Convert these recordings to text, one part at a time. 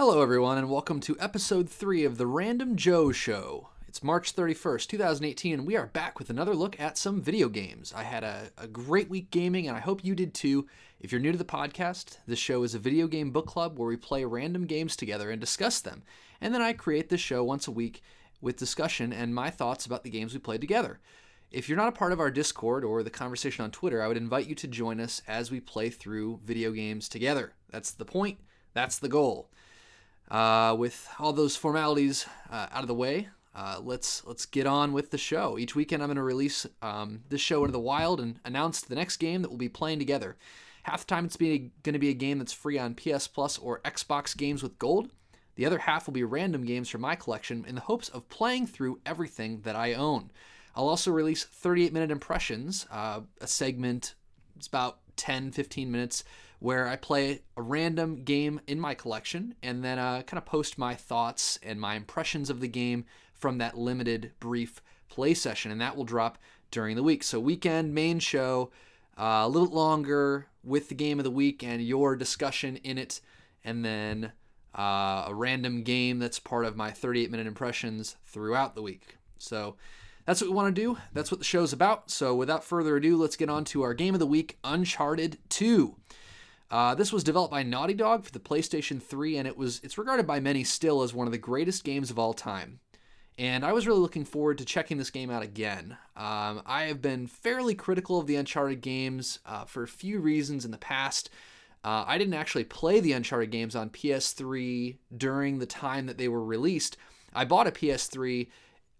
Hello, everyone, and welcome to episode 3 of The Random Joe Show. It's March 31st, 2018, and we are back with another look at some video games. I had a, a great week gaming, and I hope you did too. If you're new to the podcast, this show is a video game book club where we play random games together and discuss them. And then I create this show once a week with discussion and my thoughts about the games we played together. If you're not a part of our Discord or the conversation on Twitter, I would invite you to join us as we play through video games together. That's the point, that's the goal. Uh, with all those formalities uh, out of the way, uh, let's let's get on with the show. Each weekend, I'm going to release um, this show into the wild and announce the next game that we'll be playing together. Half the time, it's going to be a game that's free on PS Plus or Xbox Games with Gold. The other half will be random games from my collection in the hopes of playing through everything that I own. I'll also release 38 minute impressions, uh, a segment, it's about 10 15 minutes, where I play a random game in my collection and then uh, kind of post my thoughts and my impressions of the game from that limited brief play session. And that will drop during the week. So, weekend, main show, uh, a little longer with the game of the week and your discussion in it. And then uh, a random game that's part of my 38 minute impressions throughout the week. So, that's what we want to do. That's what the show's about. So, without further ado, let's get on to our game of the week Uncharted 2. Uh, this was developed by Naughty Dog for the PlayStation 3, and it was it's regarded by many still as one of the greatest games of all time. And I was really looking forward to checking this game out again. Um, I have been fairly critical of the Uncharted games uh, for a few reasons in the past. Uh, I didn't actually play the Uncharted games on PS3 during the time that they were released. I bought a PS3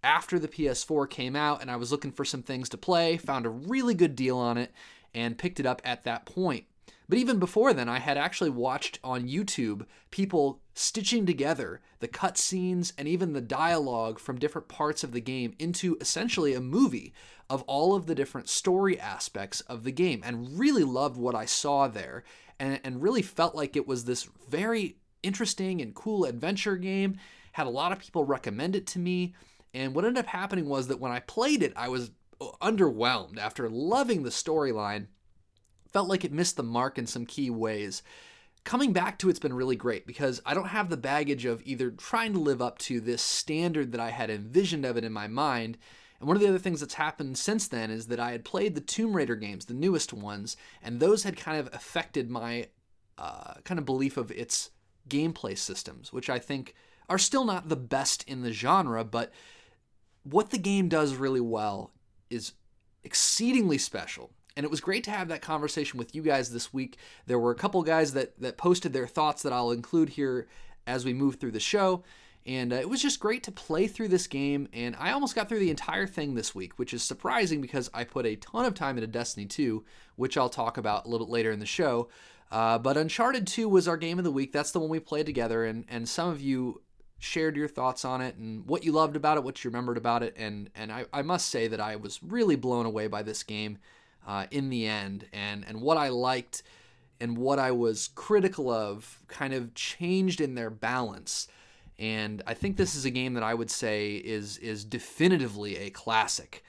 after the PS4 came out, and I was looking for some things to play, found a really good deal on it, and picked it up at that point. But even before then, I had actually watched on YouTube people stitching together the cutscenes and even the dialogue from different parts of the game into essentially a movie of all of the different story aspects of the game and really loved what I saw there and, and really felt like it was this very interesting and cool adventure game. Had a lot of people recommend it to me. And what ended up happening was that when I played it, I was underwhelmed after loving the storyline felt like it missed the mark in some key ways. Coming back to it's been really great because I don't have the baggage of either trying to live up to this standard that I had envisioned of it in my mind. And one of the other things that's happened since then is that I had played the Tomb Raider games, the newest ones, and those had kind of affected my uh, kind of belief of its gameplay systems, which I think are still not the best in the genre, but what the game does really well is exceedingly special and it was great to have that conversation with you guys this week. There were a couple guys that that posted their thoughts that I'll include here as we move through the show. And uh, it was just great to play through this game. And I almost got through the entire thing this week, which is surprising because I put a ton of time into Destiny 2, which I'll talk about a little bit later in the show. Uh, but Uncharted 2 was our game of the week. That's the one we played together. And, and some of you shared your thoughts on it and what you loved about it, what you remembered about it. And, and I, I must say that I was really blown away by this game uh, in the end, and and what I liked and what I was critical of kind of changed in their balance. And I think this is a game that I would say is is definitively a classic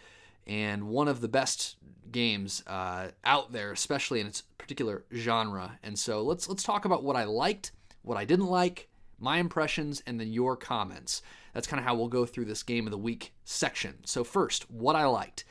and one of the best games uh, out there, especially in its particular genre. And so let's let's talk about what I liked, what I didn't like, my impressions, and then your comments. That's kind of how we'll go through this game of the week section. So first, what I liked.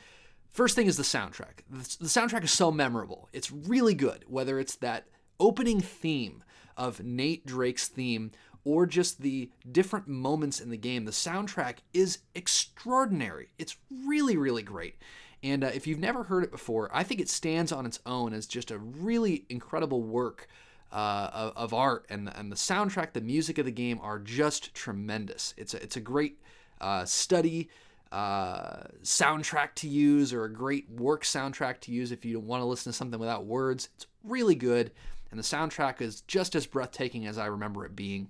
First thing is the soundtrack. The soundtrack is so memorable. It's really good, whether it's that opening theme of Nate Drake's theme or just the different moments in the game. The soundtrack is extraordinary. It's really, really great. And uh, if you've never heard it before, I think it stands on its own as just a really incredible work uh, of, of, art. And, and the soundtrack, the music of the game are just tremendous. It's a, it's a great uh, study uh, soundtrack to use or a great work soundtrack to use if you want to listen to something without words. It's really good, and the soundtrack is just as breathtaking as I remember it being.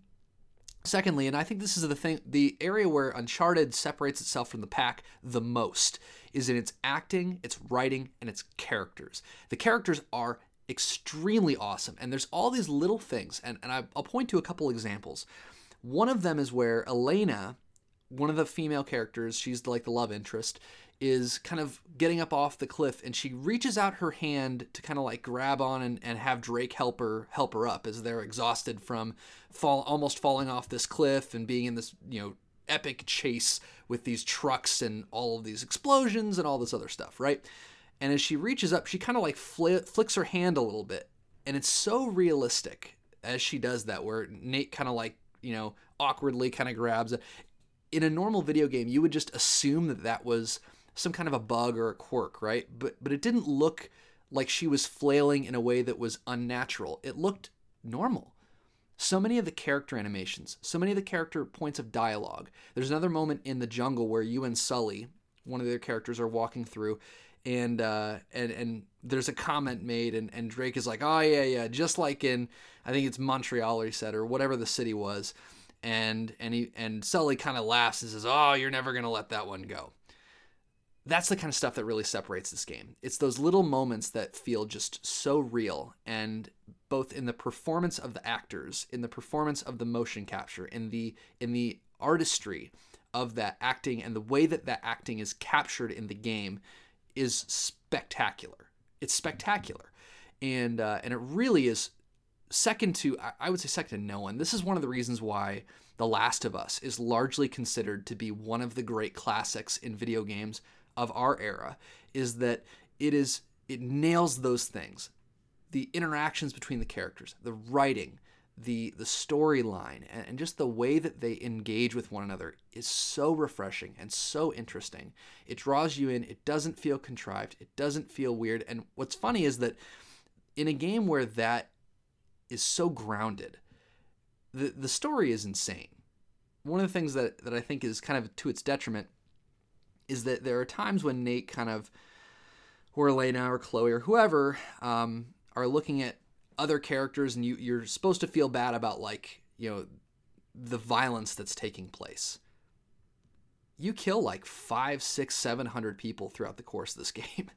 Secondly, and I think this is the thing, the area where Uncharted separates itself from the pack the most is in its acting, its writing, and its characters. The characters are extremely awesome, and there's all these little things, and, and I'll point to a couple examples. One of them is where Elena one of the female characters, she's like the love interest, is kind of getting up off the cliff and she reaches out her hand to kind of like grab on and, and have Drake help her help her up as they're exhausted from fall almost falling off this cliff and being in this, you know, epic chase with these trucks and all of these explosions and all this other stuff, right? And as she reaches up, she kind of like fl- flicks her hand a little bit. And it's so realistic as she does that, where Nate kind of like, you know, awkwardly kind of grabs it. In a normal video game, you would just assume that that was some kind of a bug or a quirk, right? But but it didn't look like she was flailing in a way that was unnatural. It looked normal. So many of the character animations, so many of the character points of dialogue. There's another moment in the jungle where you and Sully, one of their characters, are walking through, and uh, and and there's a comment made, and, and Drake is like, oh yeah yeah, just like in I think it's Montreal, he said, or whatever the city was, and and he and Sully kind of laughs and says, oh you're never gonna let that one go that's the kind of stuff that really separates this game. It's those little moments that feel just so real, and both in the performance of the actors, in the performance of the motion capture, in the in the artistry of that acting, and the way that that acting is captured in the game is spectacular. It's spectacular, and uh, and it really is second to I would say second to no one. This is one of the reasons why The Last of Us is largely considered to be one of the great classics in video games of our era is that it is it nails those things the interactions between the characters the writing the the storyline and, just the way that they engage with one another is so refreshing and so interesting it draws you in it doesn't feel contrived it doesn't feel weird and what's funny is that in a game where that is so grounded the the story is insane one of the things that that I think is kind of to its detriment is that there are times when Nate kind of, or Elena or Chloe or whoever, um, are looking at other characters and you, you're supposed to feel bad about like, you know, the violence that's taking place. You kill like five, six, seven hundred people throughout the course of this game.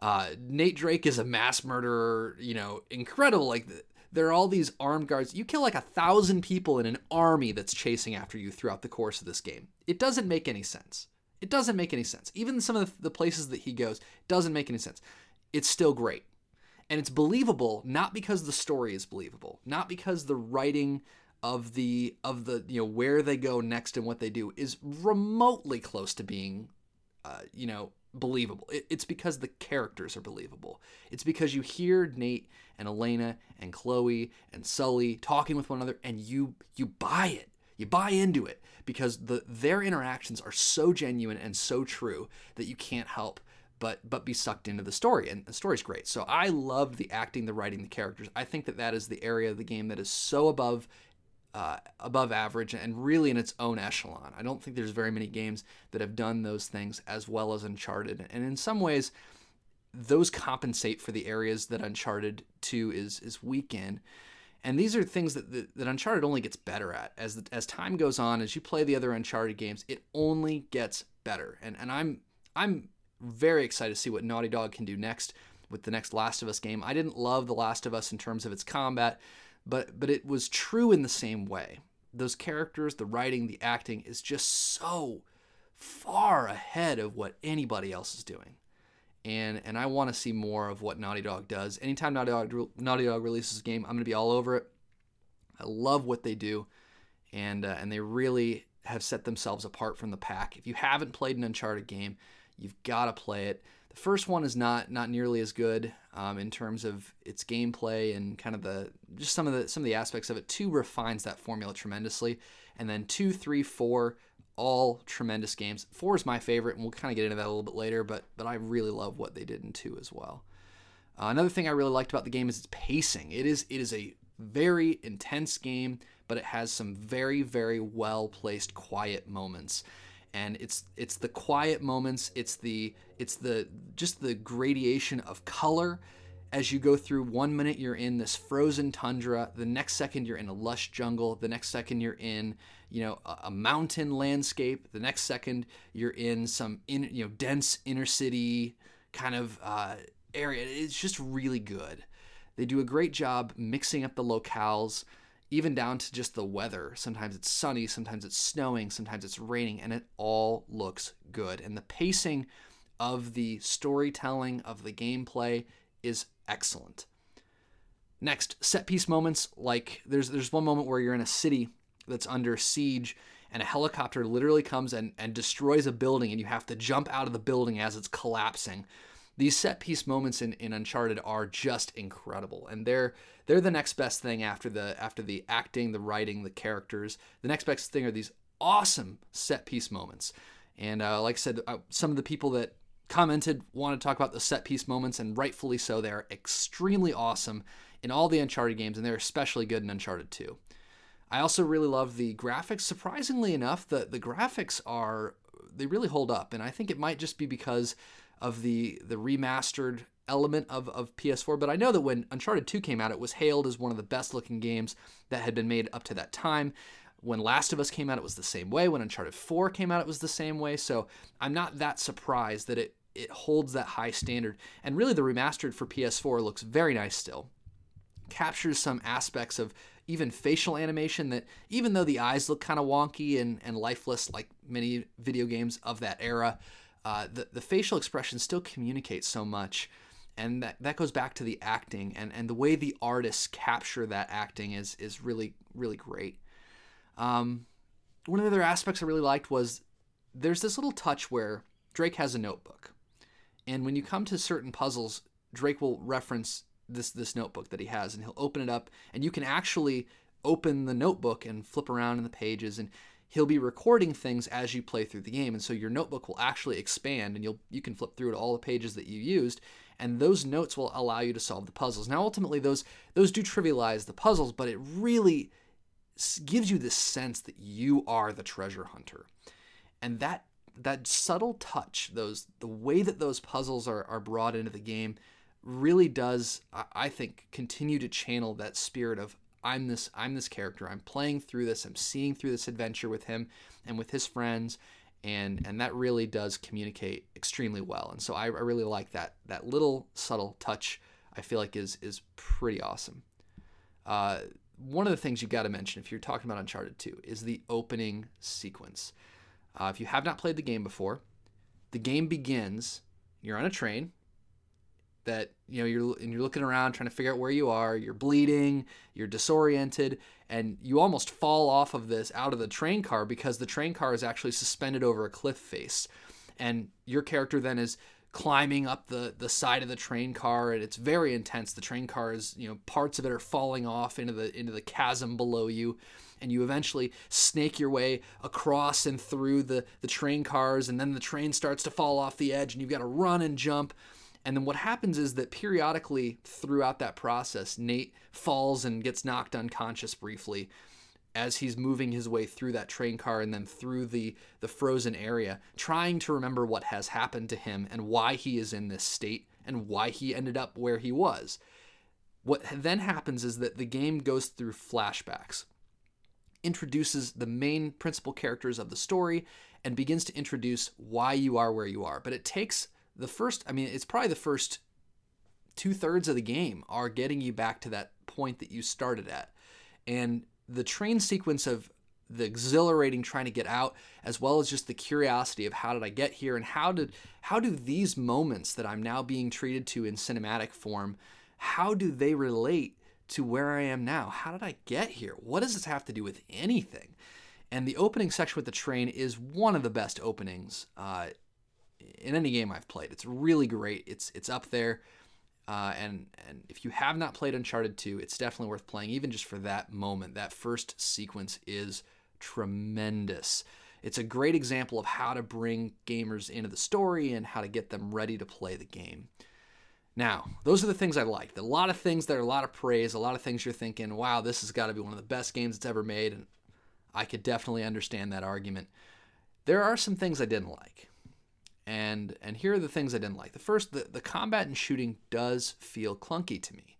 Uh, Nate Drake is a mass murderer, you know, incredible. Like, there are all these armed guards. You kill like a thousand people in an army that's chasing after you throughout the course of this game. It doesn't make any sense. It doesn't make any sense. Even some of the places that he goes doesn't make any sense. It's still great. And it's believable not because the story is believable, not because the writing of the of the you know where they go next and what they do is remotely close to being uh, you know believable. It, it's because the characters are believable. It's because you hear Nate and Elena and Chloe and Sully talking with one another and you you buy it. You buy into it because the their interactions are so genuine and so true that you can't help but but be sucked into the story and the story's great so i love the acting the writing the characters i think that that is the area of the game that is so above uh, above average and really in its own echelon i don't think there's very many games that have done those things as well as uncharted and in some ways those compensate for the areas that uncharted 2 is is weak in and these are things that, that, that Uncharted only gets better at as as time goes on. As you play the other Uncharted games, it only gets better. And and I'm I'm very excited to see what Naughty Dog can do next with the next Last of Us game. I didn't love The Last of Us in terms of its combat, but but it was true in the same way. Those characters, the writing, the acting is just so far ahead of what anybody else is doing and and I want to see more of what Naughty Dog does. Anytime Naughty Dog Naughty Dog releases a game, I'm gonna be all over it. I love what they do, and uh, and they really have set themselves apart from the pack. If you haven't played an Uncharted game, you've got to play it. The first one is not not nearly as good um, in terms of its gameplay and kind of the just some of the some of the aspects of it. Two refines that formula tremendously, and then two, three, four all tremendous games. Four is my favorite, and we'll kind of get into that a little bit later. But but I really love what they did in two as well. Uh, another thing I really liked about the game is its pacing. It is it is a very intense game, but it has some very very well placed quiet moments. And it's it's the quiet moments. It's the it's the just the gradation of color as you go through. One minute you're in this frozen tundra the next second you're in a lush jungle the next second you're in you know a, a mountain landscape the next second you're in some in you know dense inner city kind of uh, area. It's just really good. They do a great job mixing up the locales even down to just the weather. Sometimes it's sunny, sometimes it's snowing, sometimes it's raining, and it all looks good. And the pacing of the storytelling, of the gameplay is excellent. Next, set piece moments like there's there's one moment where you're in a city that's under siege and a helicopter literally comes and, and destroys a building and you have to jump out of the building as it's collapsing. These set piece moments in, in Uncharted are just incredible. And they're they're the next best thing after the after the acting, the writing, the characters. The next best thing are these awesome set piece moments. And uh, like I said, uh, some of the people that commented want to talk about the set piece moments, and rightfully so. They are extremely awesome in all the Uncharted games, and they're especially good in Uncharted 2. I also really love the graphics. Surprisingly enough, the, the graphics are they really hold up, and I think it might just be because of the the remastered element of, of PS4. But I know that when Uncharted 2 came out, it was hailed as one of the best looking games that had been made up to that time. When Last of Us came out, it was the same way. When Uncharted 4 came out, it was the same way. So I'm not that surprised that it it holds that high standard. And really, the remastered for PS4 looks very nice still. Captures some aspects of even facial animation that, even though the eyes look kind of wonky and, and lifeless, like many video games of that era, uh, the, the facial expressions still communicate so much. And that, that goes back to the acting and, and the way the artists capture that acting is, is really, really great. Um, one of the other aspects I really liked was there's this little touch where Drake has a notebook and when you come to certain puzzles, Drake will reference this this notebook that he has, and he'll open it up, and you can actually open the notebook and flip around in the pages, and he'll be recording things as you play through the game, and so your notebook will actually expand, and you'll you can flip through to all the pages that you used, and those notes will allow you to solve the puzzles. Now, ultimately, those those do trivialize the puzzles, but it really gives you this sense that you are the treasure hunter, and that that subtle touch, those the way that those puzzles are, are brought into the game really does, I think, continue to channel that spirit of I'm this I'm this character. I'm playing through this. I'm seeing through this adventure with him and with his friends, and and that really does communicate extremely well. And so I, I really like that that little subtle touch. I feel like is is pretty awesome. Uh, one of the things you got to mention if you're talking about Uncharted 2 is the opening sequence. Uh, if you have not played the game before, the game begins. You're on a train that you know you're and you're looking around trying to figure out where you are. You're bleeding. You're disoriented, and you almost fall off of this out of the train car because the train car is actually suspended over a cliff face, and your character then is climbing up the the side of the train car and it's very intense. The train car is you know parts of it are falling off into the into the chasm below you and you eventually snake your way across and through the the train cars and then the train starts to fall off the edge and you've got to run and jump and then what happens is that periodically throughout that process Nate falls and gets knocked unconscious briefly as he's moving his way through that train car and then through the, the frozen area, trying to remember what has happened to him and why he is in this state and why he ended up where he was. What then happens is that the game goes through flashbacks, introduces the main principal characters of the story, and begins to introduce why you are where you are. But it takes the first, I mean, it's probably the first two thirds of the game are getting you back to that point that you started at. And the train sequence of the exhilarating trying to get out as well as just the curiosity of how did I get here and how did how do these moments that I'm now being treated to in cinematic form how do they relate to where I am now? How did I get here? What does this have to do with anything? And the opening section with the train is one of the best openings uh, in any game I've played it's really great it's it's up there uh, and and if you have not played Uncharted 2, it's definitely worth playing, even just for that moment. That first sequence is tremendous. It's a great example of how to bring gamers into the story and how to get them ready to play the game. Now, those are the things I liked. A lot of things that are a lot of praise, a lot of things you're thinking, wow, this has got to be one of the best games it's ever made. And I could definitely understand that argument. There are some things I didn't like and and here are the things I didn't like. The first, the, the combat and shooting does feel clunky to me.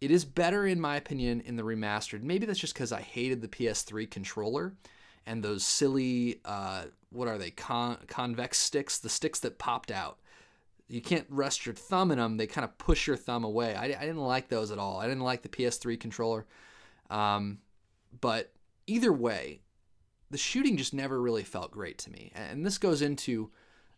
It is better, in my opinion, in the remastered. Maybe that's just because I hated the PS3 controller and those silly, uh, what are they, Con- convex sticks, the sticks that popped out. You can't rest your thumb in them; they kind of push your thumb away. I, I didn't like those at all. I didn't like the PS3 controller. Um, But either way, the shooting just never really felt great to me. And this goes into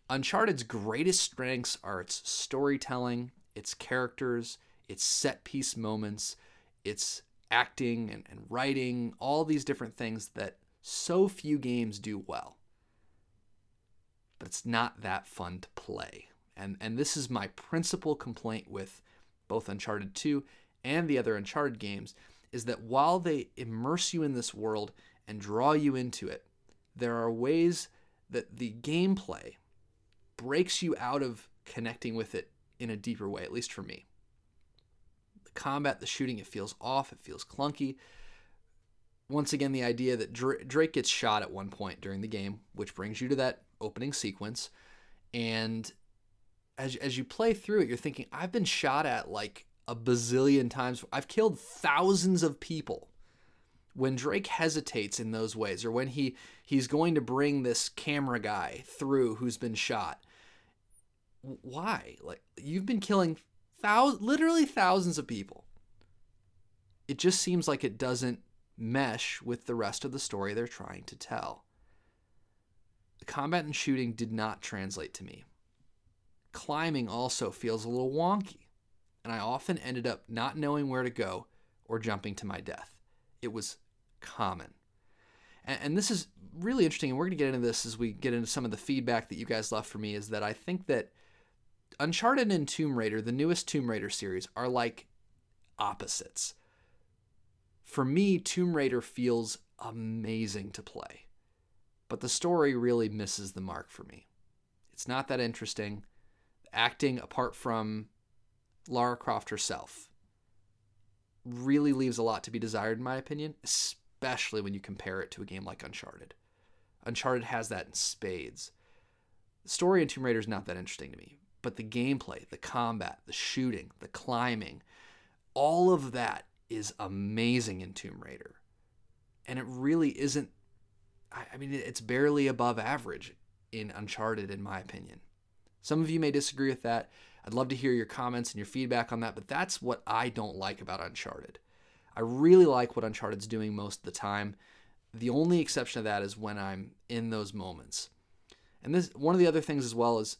Uncharted's greatest strengths are its storytelling, its characters, its set piece moments, its acting and, and writing, all these different things that so few games do well. But it's not that fun to play. And, and this is my principal complaint with both Uncharted 2 and the other Uncharted games is that while they immerse you in this world and draw you into it, there are ways that the gameplay breaks you out of connecting with it in a deeper way, at least for me. The combat, the shooting, it feels off, it feels clunky. Once again, the idea that Drake gets shot at one point during the game, which brings you to that opening sequence. And as, as you play through it, you're thinking, I've been shot at like a bazillion times. I've killed thousands of people. When Drake hesitates in those ways, or when he he's going to bring this camera guy through who's been shot, why? Like you've been killing thousands, literally thousands of people. It just seems like it doesn't mesh with the rest of the story they're trying to tell. The combat and shooting did not translate to me. Climbing also feels a little wonky, and I often ended up not knowing where to go or jumping to my death. It was common. And, and this is really interesting, and we're going to get into this as we get into some of the feedback that you guys left for me. Is that I think that Uncharted and Tomb Raider, the newest Tomb Raider series, are like opposites. For me, Tomb Raider feels amazing to play, but the story really misses the mark for me. It's not that interesting. Acting, apart from Lara Croft herself, really leaves a lot to be desired, in my opinion, especially when you compare it to a game like Uncharted. Uncharted has that in spades. The story in Tomb Raider is not that interesting to me, but the gameplay, the combat, the shooting, the climbing, all of that is amazing in Tomb Raider. And it really isn't, I mean, it's barely above average in Uncharted, in my opinion. Some of you may disagree with that. I'd love to hear your comments and your feedback on that, but that's what I don't like about Uncharted. I really like what Uncharted's doing most of the time. The only exception to that is when I'm in those moments. And this one of the other things as well is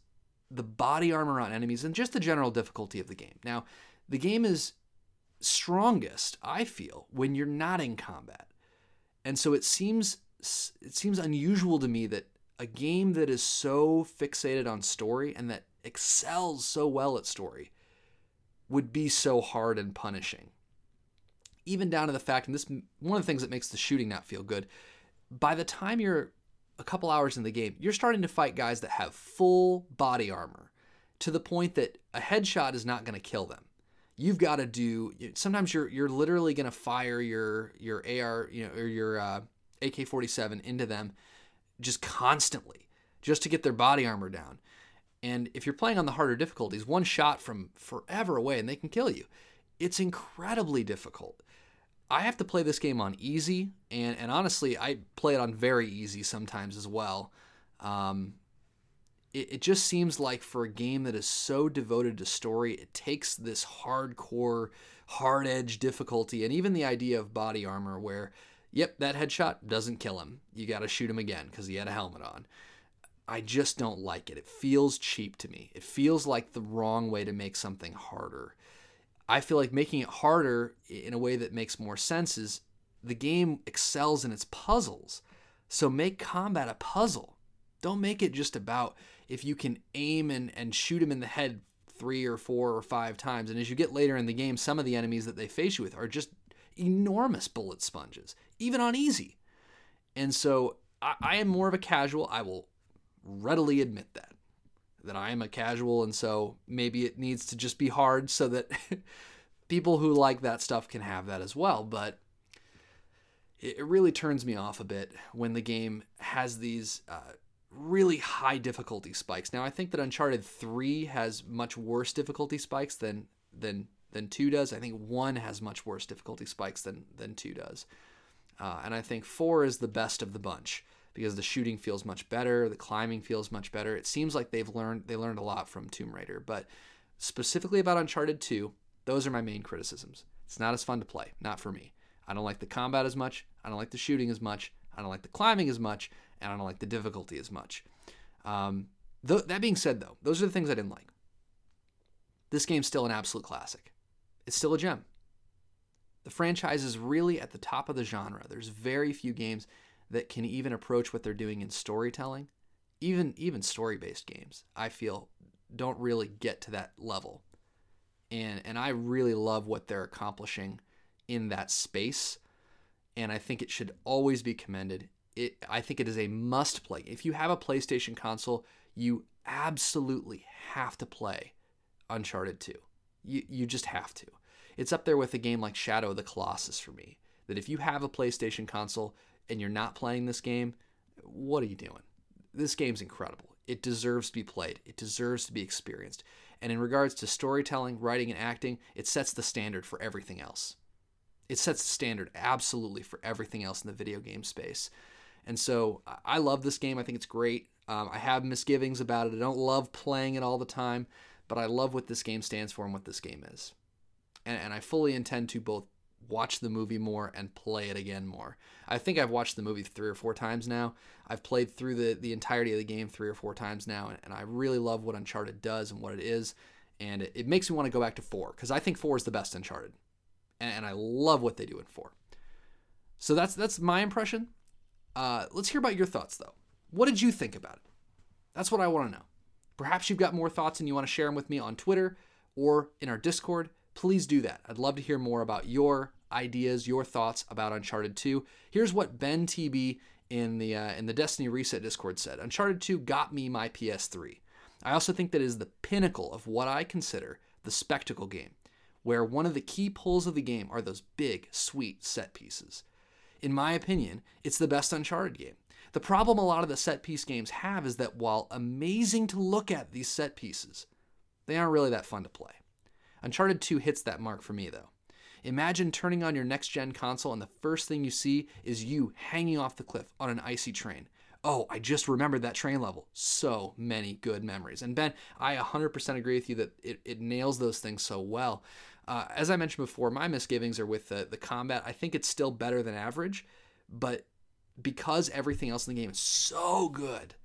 the body armor on enemies, and just the general difficulty of the game. Now, the game is strongest, I feel, when you're not in combat. And so it seems it seems unusual to me that a game that is so fixated on story and that excels so well at story would be so hard and punishing. Even down to the fact, and this one of the things that makes the shooting not feel good, by the time you're a couple hours in the game, you're starting to fight guys that have full body armor to the point that a headshot is not going to kill them. You've got to do. Sometimes you're you're literally going to fire your your AR, you know, or your uh, AK-47 into them just constantly, just to get their body armor down. And if you're playing on the harder difficulties, one shot from forever away and they can kill you. It's incredibly difficult. I have to play this game on easy, and, and honestly, I play it on very easy sometimes as well. Um, it, it just seems like for a game that is so devoted to story, it takes this hardcore, hard edge difficulty, and even the idea of body armor, where, yep, that headshot doesn't kill him. You got to shoot him again because he had a helmet on. I just don't like it. It feels cheap to me. It feels like the wrong way to make something harder. I feel like making it harder in a way that makes more sense is the game excels in its puzzles. So make combat a puzzle. Don't make it just about if you can aim and, and shoot him in the head three or four or five times. And as you get later in the game, some of the enemies that they face you with are just enormous bullet sponges, even on easy. And so I, I am more of a casual. I will readily admit that that I am a casual, and so maybe it needs to just be hard so that people who like that stuff can have that as well. But it, really turns me off a bit when the game has these uh, really high difficulty spikes. Now, I think that Uncharted 3 has much worse difficulty spikes than than than 2 does. I think 1 has much worse difficulty spikes than than 2 does. Uh, and I think 4 is the best of the bunch because the shooting feels much better, the climbing feels much better. It seems like they've learned they learned a lot from Tomb Raider, but specifically about Uncharted 2, those are my main criticisms. It's not as fun to play, not for me. I don't like the combat as much. I don't like the shooting as much. I don't like the climbing as much, and I don't like the difficulty as much. Um, th- that being said, though, those are the things I didn't like. This game's still an absolute classic. It's still a gem. The franchise is really at the top of the genre. There's very few games that can even approach what they're doing in storytelling. Even even story-based games, I feel, don't really get to that level. And and I really love what they're accomplishing in that space. And I think it should always be commended. It I think it is a must play. If you have a PlayStation console, you absolutely have to play Uncharted 2. You you just have to. It's up there with a game like Shadow of the Colossus for me. That if you have a PlayStation console and you're not playing this game, what are you doing? This game's incredible. It deserves to be played. It deserves to be experienced. And in regards to storytelling, writing, and acting, it sets the standard for everything else. It sets the standard absolutely for everything else in the video game space. And so I love this game. I think it's great. Um, I have misgivings about it. I don't love playing it all the time, but I love what this game stands for and what this game is. And, and I fully intend to both watch the movie more and play it again more. I think I've watched the movie three or four times now. I've played through the, the entirety of the game three or four times now, and, and I really love what Uncharted does and what it is. And it, it makes me want to go back to four because I think four is the best Uncharted, and, and, I love what they do in four. So that's that's my impression. Uh, let's hear about your thoughts though. What did you think about it? That's what I want to know. Perhaps you've got more thoughts and you want to share them with me on Twitter or in our Discord. Please do that. I'd love to hear more about your ideas, your thoughts about Uncharted 2. Here's what Ben TB in the uh, in the Destiny Reset Discord said. Uncharted 2 got me my PS3. I also think that is the pinnacle of what I consider the spectacle game, where one of the key pulls of the game are those big, sweet set pieces. In my opinion, it's the best Uncharted game. The problem a lot of the set piece games have is that while amazing to look at these set pieces, they aren't really that fun to play. Uncharted 2 hits that mark for me though. Imagine turning on your next gen console and the first thing you see is you hanging off the cliff on an icy train. Oh, I just remembered that train level. So many good memories. And Ben, I 100% agree with you that it, it nails those things so well. Uh, as I mentioned before, my misgivings are with the, the combat. I think it's still better than average, but because everything else in the game is so good,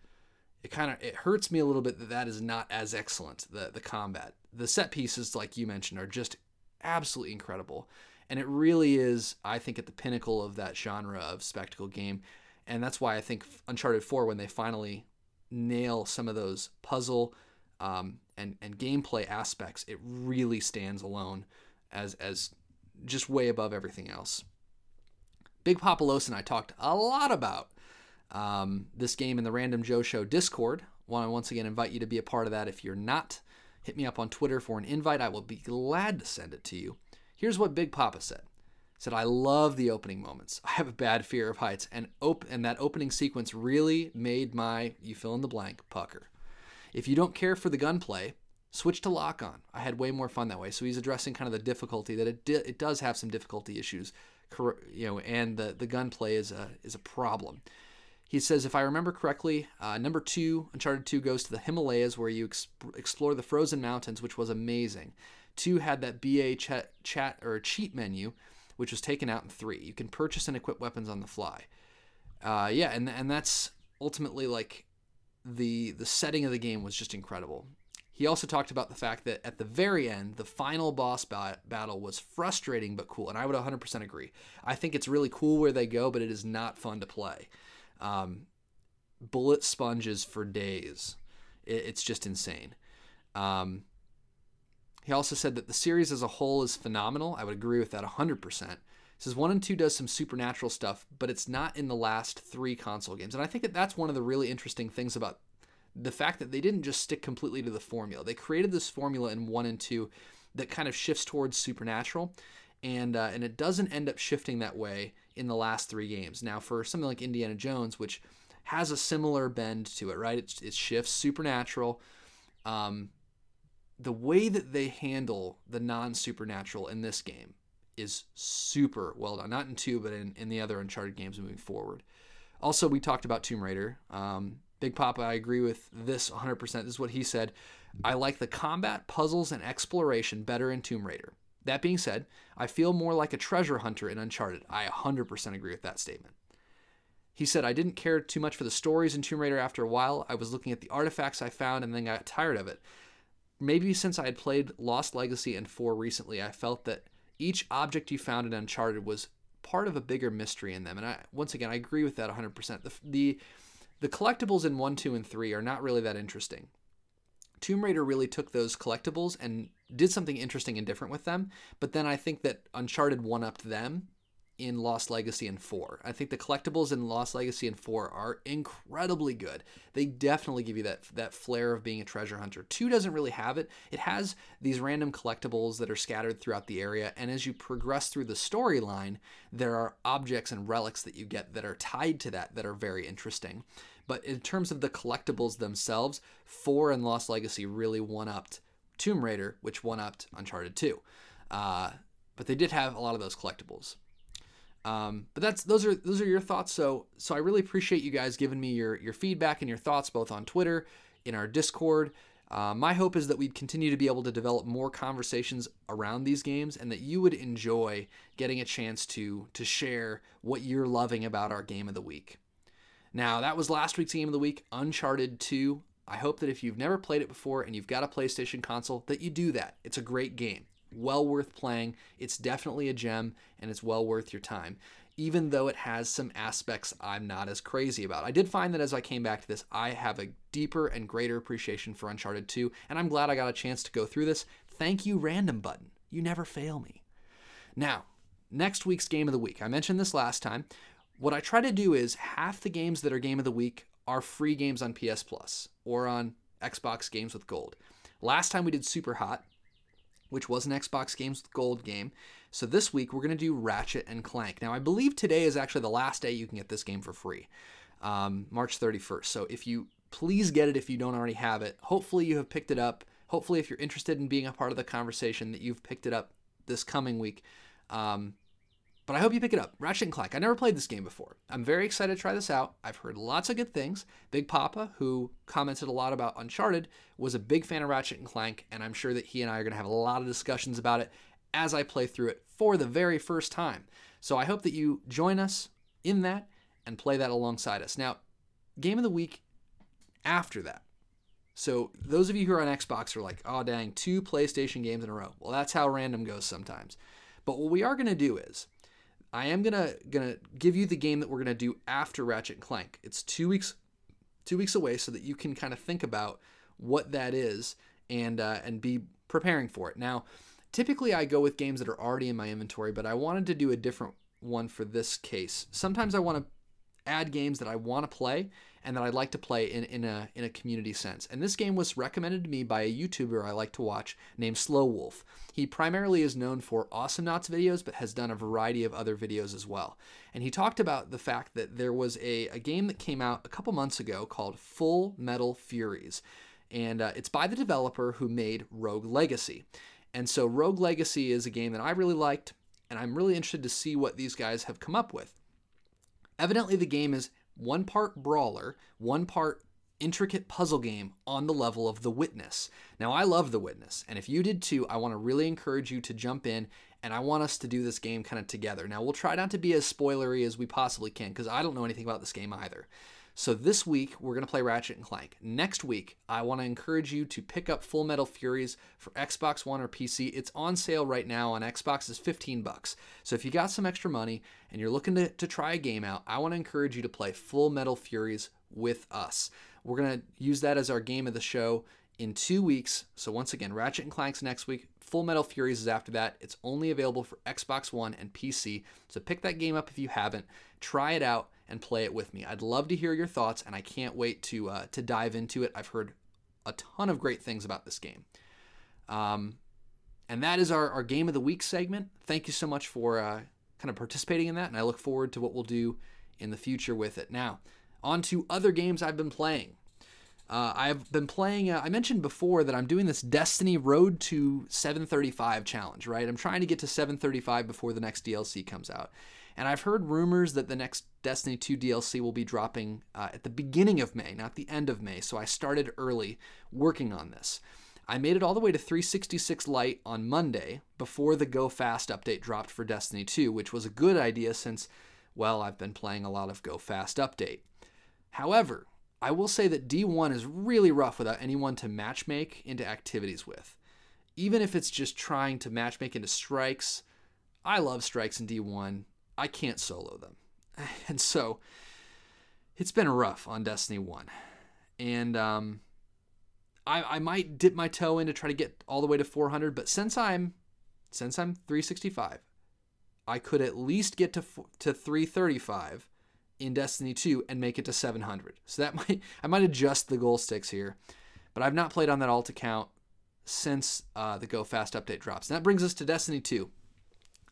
it kind of it hurts me a little bit that that is not as excellent. The the combat, the set pieces, like you mentioned, are just absolutely incredible. And it really is, I think, at the pinnacle of that genre of spectacle game. And that's why I think Uncharted 4, when they finally nail some of those puzzle um, and, and gameplay aspects, it really stands alone as, as just way above everything else. Big Papa Los and I talked a lot about um, this game in the Random Joe Show Discord. Want to once again invite you to be a part of that if you're not hit me up on Twitter for an invite. I will be glad to send it to you. Here's what Big Papa said. He said, I love the opening moments. I have a bad fear of heights, and, op- and that opening sequence really made my, you fill in the blank, pucker. If you don't care for the gunplay, switch to lock on. I had way more fun that way. So he's addressing kind of the difficulty that it, di- it does have some difficulty issues, you know, and the, the gunplay is a, is a problem. He says, if I remember correctly, uh, number two, Uncharted 2 goes to the Himalayas where you exp- explore the frozen mountains, which was amazing. Two had that BA chat, chat or cheat menu, which was taken out in three. You can purchase and equip weapons on the fly. Uh, yeah, and and that's ultimately like the the setting of the game was just incredible. He also talked about the fact that at the very end, the final boss ba- battle was frustrating but cool, and I would 100% agree. I think it's really cool where they go, but it is not fun to play um, bullet sponges for days. It, it's just insane. Um, he also said that the series as a whole is phenomenal. I would agree with that 100%. He says 1 and 2 does some supernatural stuff, but it's not in the last three console games. And I think that that's one of the really interesting things about the fact that they didn't just stick completely to the formula. They created this formula in 1 and 2 that kind of shifts towards supernatural and uh, and it doesn't end up shifting that way in the last three games. Now, for something like Indiana Jones, which has a similar bend to it, right? It, it shifts supernatural. Um, the way that they handle the non supernatural in this game is super well done. Not in two, but in, in the other Uncharted games moving forward. Also, we talked about Tomb Raider. Um, Big Papa, I agree with this 100%. This is what he said. I like the combat, puzzles, and exploration better in Tomb Raider. That being said, I feel more like a treasure hunter in Uncharted. I 100% agree with that statement. He said, I didn't care too much for the stories in Tomb Raider after a while. I was looking at the artifacts I found and then got tired of it. Maybe since I had played Lost Legacy and 4 recently, I felt that each object you found in Uncharted was part of a bigger mystery in them. And I, once again, I agree with that 100%. The, the, the collectibles in 1, 2, and 3 are not really that interesting. Tomb Raider really took those collectibles and did something interesting and different with them. But then I think that Uncharted one upped them in Lost Legacy and 4. I think the collectibles in Lost Legacy and 4 are incredibly good. They definitely give you that that flair of being a treasure hunter. 2 doesn't really have it. It has these random collectibles that are scattered throughout the area and as you progress through the storyline, there are objects and relics that you get that are tied to that that are very interesting. But in terms of the collectibles themselves, 4 and Lost Legacy really one-upped Tomb Raider, which one-upped Uncharted 2. Uh, but they did have a lot of those collectibles. Um, but that's those are those are your thoughts. So so I really appreciate you guys giving me your your feedback and your thoughts both on Twitter, in our Discord. Uh, my hope is that we'd continue to be able to develop more conversations around these games, and that you would enjoy getting a chance to to share what you're loving about our game of the week. Now that was last week's game of the week, Uncharted 2. I hope that if you've never played it before and you've got a PlayStation console, that you do that. It's a great game well worth playing. It's definitely a gem and it's well worth your time, even though it has some aspects I'm not as crazy about. I did find that as I came back to this, I have a deeper and greater appreciation for Uncharted 2, and I'm glad I got a chance to go through this. Thank you, Random Button. You never fail me. Now, next week's game of the week. I mentioned this last time. What I try to do is half the games that are game of the week are free games on PS Plus or on Xbox Games with Gold. Last time we did Super Hot, which was an Xbox Games with Gold game. So this week we're going to do Ratchet and Clank. Now I believe today is actually the last day you can get this game for free, um, March 31st. So if you please get it if you don't already have it. Hopefully you have picked it up. Hopefully if you're interested in being a part of the conversation that you've picked it up this coming week. Um, but I hope you pick it up. Ratchet and Clank. I never played this game before. I'm very excited to try this out. I've heard lots of good things. Big Papa, who commented a lot about Uncharted, was a big fan of Ratchet and Clank, and I'm sure that he and I are going to have a lot of discussions about it as I play through it for the very first time. So I hope that you join us in that and play that alongside us. Now, game of the week after that. So those of you who are on Xbox are like, oh dang, two PlayStation games in a row. Well, that's how random goes sometimes. But what we are going to do is I am gonna gonna give you the game that we're gonna do after Ratchet and Clank. It's two weeks two weeks away, so that you can kind of think about what that is and uh, and be preparing for it. Now, typically I go with games that are already in my inventory, but I wanted to do a different one for this case. Sometimes I want to add games that I want to play and that I'd like to play in, in a in a community sense. And this game was recommended to me by a YouTuber I like to watch named Slow Wolf. He primarily is known for Awesomenauts videos, but has done a variety of other videos as well. And he talked about the fact that there was a, a game that came out a couple months ago called Full Metal Furies. And uh, it's by the developer who made Rogue Legacy. And so Rogue Legacy is a game that I really liked, and I'm really interested to see what these guys have come up with. Evidently, the game is one part brawler, one part intricate puzzle game on the level of The Witness. Now, I love The Witness, and if you did too, I want to really encourage you to jump in and I want us to do this game kind of together. Now, we'll try not to be as spoilery as we possibly can because I don't know anything about this game either. So this week we're going to play Ratchet and Clank. Next week, I want to encourage you to pick up Full Metal Furies for Xbox One or PC. It's on sale right now on Xbox is 15 bucks. So if you got some extra money and you're looking to, to try a game out, I want to encourage you to play Full Metal Furies with us. We're going to use that as our game of the show in two weeks. So once again, Ratchet and Clank's next week. Full Metal Furies is after that. It's only available for Xbox One and PC. So pick that game up if you haven't. Try it out and play it with me. I'd love to hear your thoughts, and I can't wait to uh, to dive into it. I've heard a ton of great things about this game. Um, and that is our, our game of the week segment. Thank you so much for uh, kind of participating in that, and I look forward to what we'll do in the future with it. Now, on to other games I've been playing. Uh, I've been playing. Uh, I mentioned before that I'm doing this Destiny Road to 735 challenge, right? I'm trying to get to 735 before the next DLC comes out. And I've heard rumors that the next Destiny 2 DLC will be dropping uh, at the beginning of May, not the end of May. So I started early working on this. I made it all the way to 366 light on Monday before the Go Fast update dropped for Destiny 2, which was a good idea since, well, I've been playing a lot of Go Fast update. However, I will say that D1 is really rough without anyone to matchmake into activities with. Even if it's just trying to matchmake into strikes, I love strikes in D1. I can't solo them. And so it's been rough on Destiny 1. And um, I, I might dip my toe in to try to get all the way to 400, but since I'm since I'm 365, I could at least get to to 335 in Destiny 2 and make it to 700. So that might I might adjust the goal sticks here, but I've not played on that alt account since uh, the Go Fast update drops. And that brings us to Destiny 2.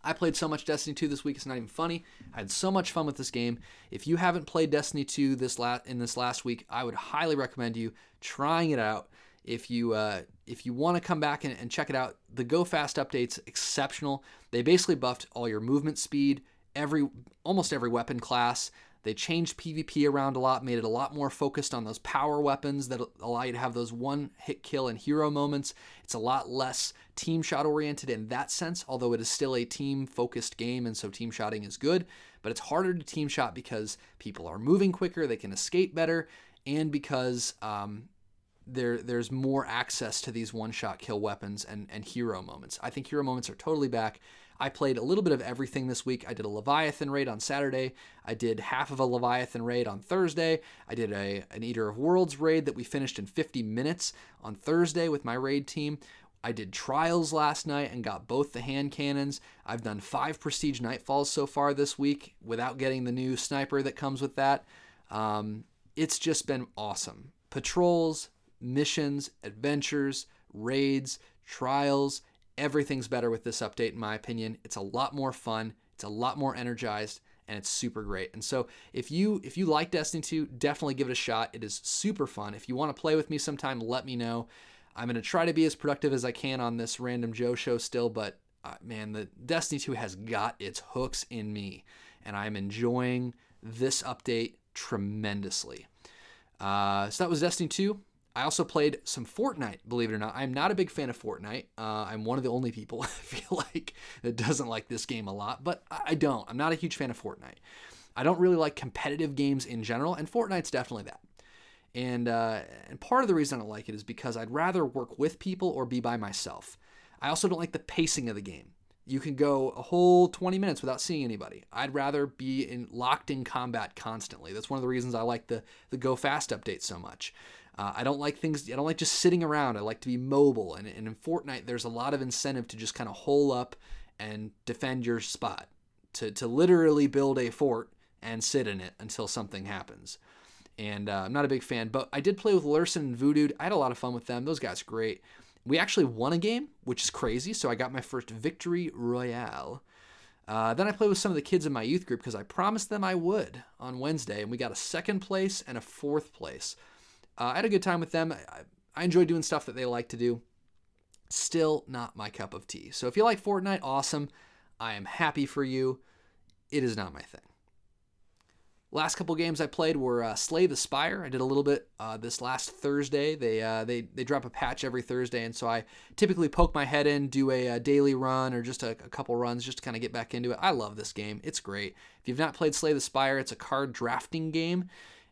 I played so much Destiny 2 this week; it's not even funny. I had so much fun with this game. If you haven't played Destiny 2 this in this last week, I would highly recommend you trying it out. If you uh, if you want to come back and, and check it out, the Go Fast update's exceptional. They basically buffed all your movement speed, every almost every weapon class. They changed PvP around a lot, made it a lot more focused on those power weapons that allow you to have those one hit kill and hero moments. It's a lot less team shot oriented in that sense, although it is still a team focused game, and so team shotting is good. But it's harder to team shot because people are moving quicker, they can escape better, and because um, there there's more access to these one shot kill weapons and, and hero moments. I think hero moments are totally back. I played a little bit of everything this week. I did a Leviathan raid on Saturday. I did half of a Leviathan raid on Thursday. I did a an Eater of Worlds raid that we finished in 50 minutes on Thursday with my raid team. I did trials last night and got both the hand cannons. I've done five prestige nightfalls so far this week without getting the new sniper that comes with that. Um, it's just been awesome. Patrols, missions, adventures, raids, trials, everything's better with this update, in my opinion. It's a lot more fun, it's a lot more energized, and it's super great. And so if you if you like Destiny 2, definitely give it a shot. It is super fun. If you want to play with me sometime, let me know. I'm going to try to be as productive as I can on this Random Joe show still, but uh, man, the Destiny 2 has got its hooks in me, and I'm enjoying this update tremendously. Uh, so that was Destiny 2. I also played some Fortnite, believe it or not. I'm not a big fan of Fortnite. Uh, I'm one of the only people I feel like that doesn't like this game a lot, but I don't. I'm not a huge fan of Fortnite. I don't really like competitive games in general, and Fortnite's definitely that. And uh, and part of the reason I don't like it is because I'd rather work with people or be by myself. I also don't like the pacing of the game. You can go a whole 20 minutes without seeing anybody. I'd rather be in locked in combat constantly. That's one of the reasons I like the the Go Fast update so much. Uh, I don't like things. I don't like just sitting around. I like to be mobile. And, and in Fortnite, there's a lot of incentive to just kind of hole up and defend your spot, to to literally build a fort and sit in it until something happens. And uh, I'm not a big fan, but I did play with Lurson and Voodoo. I had a lot of fun with them. Those guys are great. We actually won a game, which is crazy. So I got my first victory royale. Uh, then I played with some of the kids in my youth group because I promised them I would on Wednesday, and we got a second place and a fourth place. Uh, I had a good time with them. I, I enjoy doing stuff that they like to do. Still not my cup of tea. So if you like Fortnite, awesome. I am happy for you. It is not my thing. Last couple games I played were uh, Slay the Spire. I did a little bit uh, this last Thursday. They uh, they they drop a patch every Thursday, and so I typically poke my head in, do a, a daily run or just a, a couple runs just to kind of get back into it. I love this game. It's great. If you've not played Slay the Spire, it's a card drafting game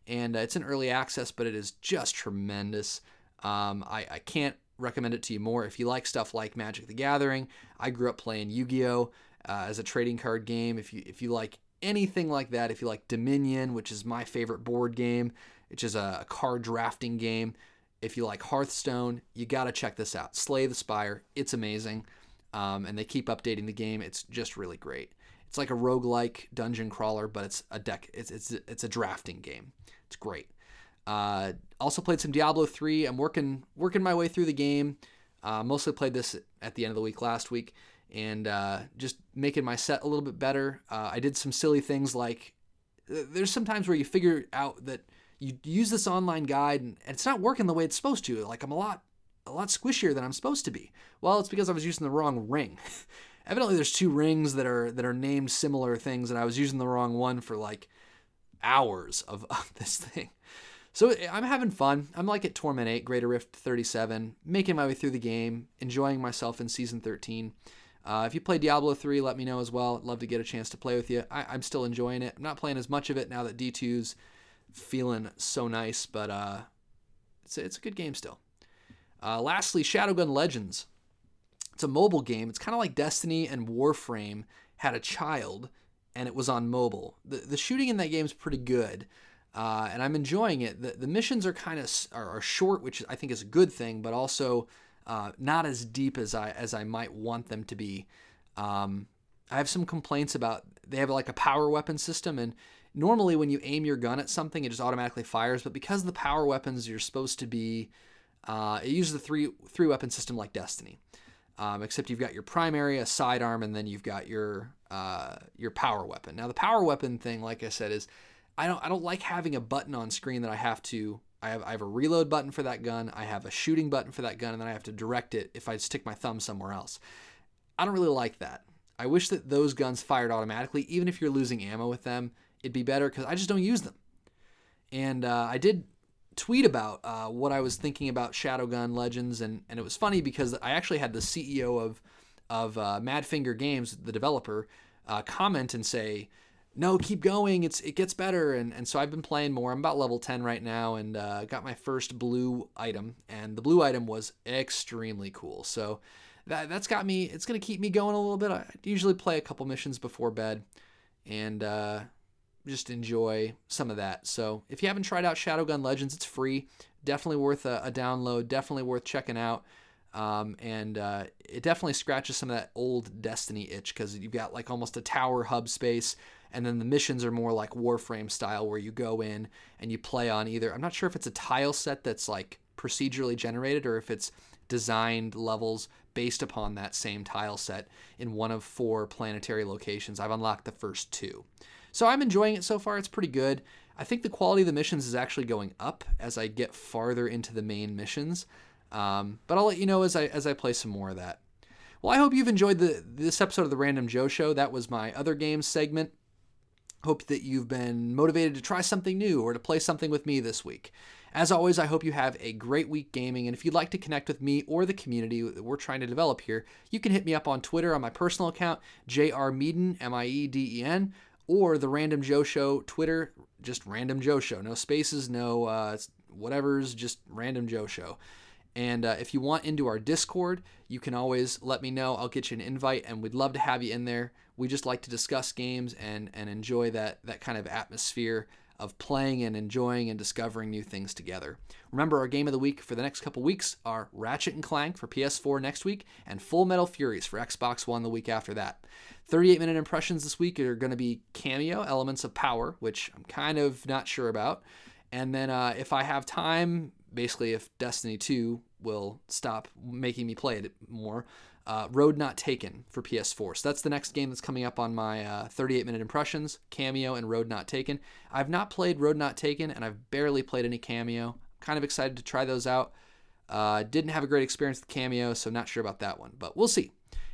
and uh, it's an early access, but it is just tremendous. Um, I, I can't recommend it to you more. If you like stuff like Magic the Gathering, I grew up playing Yu-Gi-Oh! Uh, as a trading card game. If you if you like anything like that, if you like Dominion, which is my favorite board game, which is a, card drafting game. If you like Hearthstone, you got to check this out. Slay the Spire, it's amazing. Um, and they keep updating the game. It's just really great. It's like a roguelike dungeon crawler, but it's a deck. It's it's it's a drafting game. It's great. Uh, also played some Diablo 3. I'm working working my way through the game. Uh, mostly played this at the end of the week last week, and uh, just making my set a little bit better. Uh, I did some silly things like there's some times where you figure out that you use this online guide and it's not working the way it's supposed to. Like I'm a lot a lot squishier than I'm supposed to be. Well, it's because I was using the wrong ring. Evidently, there's two rings that are that are named similar things, and I was using the wrong one for like hours of, of this thing. So I'm having fun. I'm like at Torment 8, Greater Rift 37, making my way through the game, enjoying myself in Season 13. Uh, if you play Diablo 3, let me know as well. I'd love to get a chance to play with you. I, am still enjoying it. I'm not playing as much of it now that D2's feeling so nice, but uh, it's, a, it's a good game still. Uh, lastly, Shadowgun Legends. It's a mobile game. It's kind of like Destiny and Warframe had a child, and it was on mobile. The, the shooting in that game is pretty good. Uh, and I'm enjoying it. The, the missions are kind of are, are, short, which I think is a good thing, but also uh, not as deep as I as I might want them to be. Um, I have some complaints about they have like a power weapon system, and normally when you aim your gun at something, it just automatically fires. But because the power weapons you're supposed to be, uh, it uses the three three weapon system like Destiny, um, except you've got your primary, a sidearm, and then you've got your uh, your power weapon. Now the power weapon thing, like I said, is I don't I don't like having a button on screen that I have to I have I have a reload button for that gun, I have a shooting button for that gun, and then I have to direct it if I stick my thumb somewhere else. I don't really like that. I wish that those guns fired automatically, even if you're losing ammo with them. It'd be better because I just don't use them. And uh, I did tweet about uh, what I was thinking about Shadowgun Legends, and, and it was funny because I actually had the CEO of of uh, Madfinger Games, the developer, uh, comment and say, no, keep going. It's it gets better, and and so I've been playing more. I'm about level ten right now, and uh, got my first blue item, and the blue item was extremely cool. So that that's got me. It's gonna keep me going a little bit. I usually play a couple missions before bed, and uh, just enjoy some of that. So if you haven't tried out Shadowgun Legends, it's free. Definitely worth a, a download. Definitely worth checking out. Um, and uh, it definitely scratches some of that old Destiny itch because you've got like almost a tower hub space and then the missions are more like Warframe style, where you go in and you play on either. I'm not sure if it's a tile set that's like procedurally generated or if it's designed levels based upon that same tile set in one of four planetary locations. I've unlocked the first two. So I'm enjoying it so far. It's pretty good. I think the quality of the missions is actually going up as I get farther into the main missions. Um, but I'll let you know as I as I play some more of that. Well, I hope you've enjoyed the this episode of the Random Joe Show. That was my other games segment. Hope that you've been motivated to try something new or to play something with me this week. As always, I hope you have a great week gaming. And if you'd like to connect with me or the community that we're trying to develop here, you can hit me up on Twitter on my personal account, JR Mieden, M I E D E N, or the Random Joe Show Twitter, just Random Joe Show. No spaces, no uh, whatever's, just Random Joe Show. And uh, if you want into our Discord, you can always let me know. I'll get you an invite, and we'd love to have you in there. We just like to discuss games and and enjoy that that kind of atmosphere of playing and enjoying and discovering new things together. Remember, our game of the week for the next couple weeks are Ratchet and Clank for PS4 next week and Full Metal Furies for Xbox One the week after that. 38 minute impressions this week are going to be Kameo, Elements of Power, which I'm kind of not sure about. And then uh, if I have time, basically if Destiny 2 will stop making me play it more. Uh, Road Not Taken for PS4. So that's the next game that's coming up on my uh, 38 minute impressions Kameo and Road Not Taken. I've not played Road Not Taken and I've barely played any Kameo. I'm kind of excited to try those out. Uh, didn't have a great experience with Kameo, so not sure about that one, but we'll see.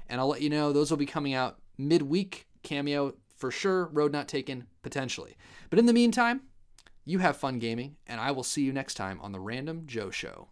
And I'll let you know those will be coming out midweek. Kameo for sure, Road Not Taken potentially. But in the meantime, you have fun gaming, and I will see you next time on The Random Joe Show.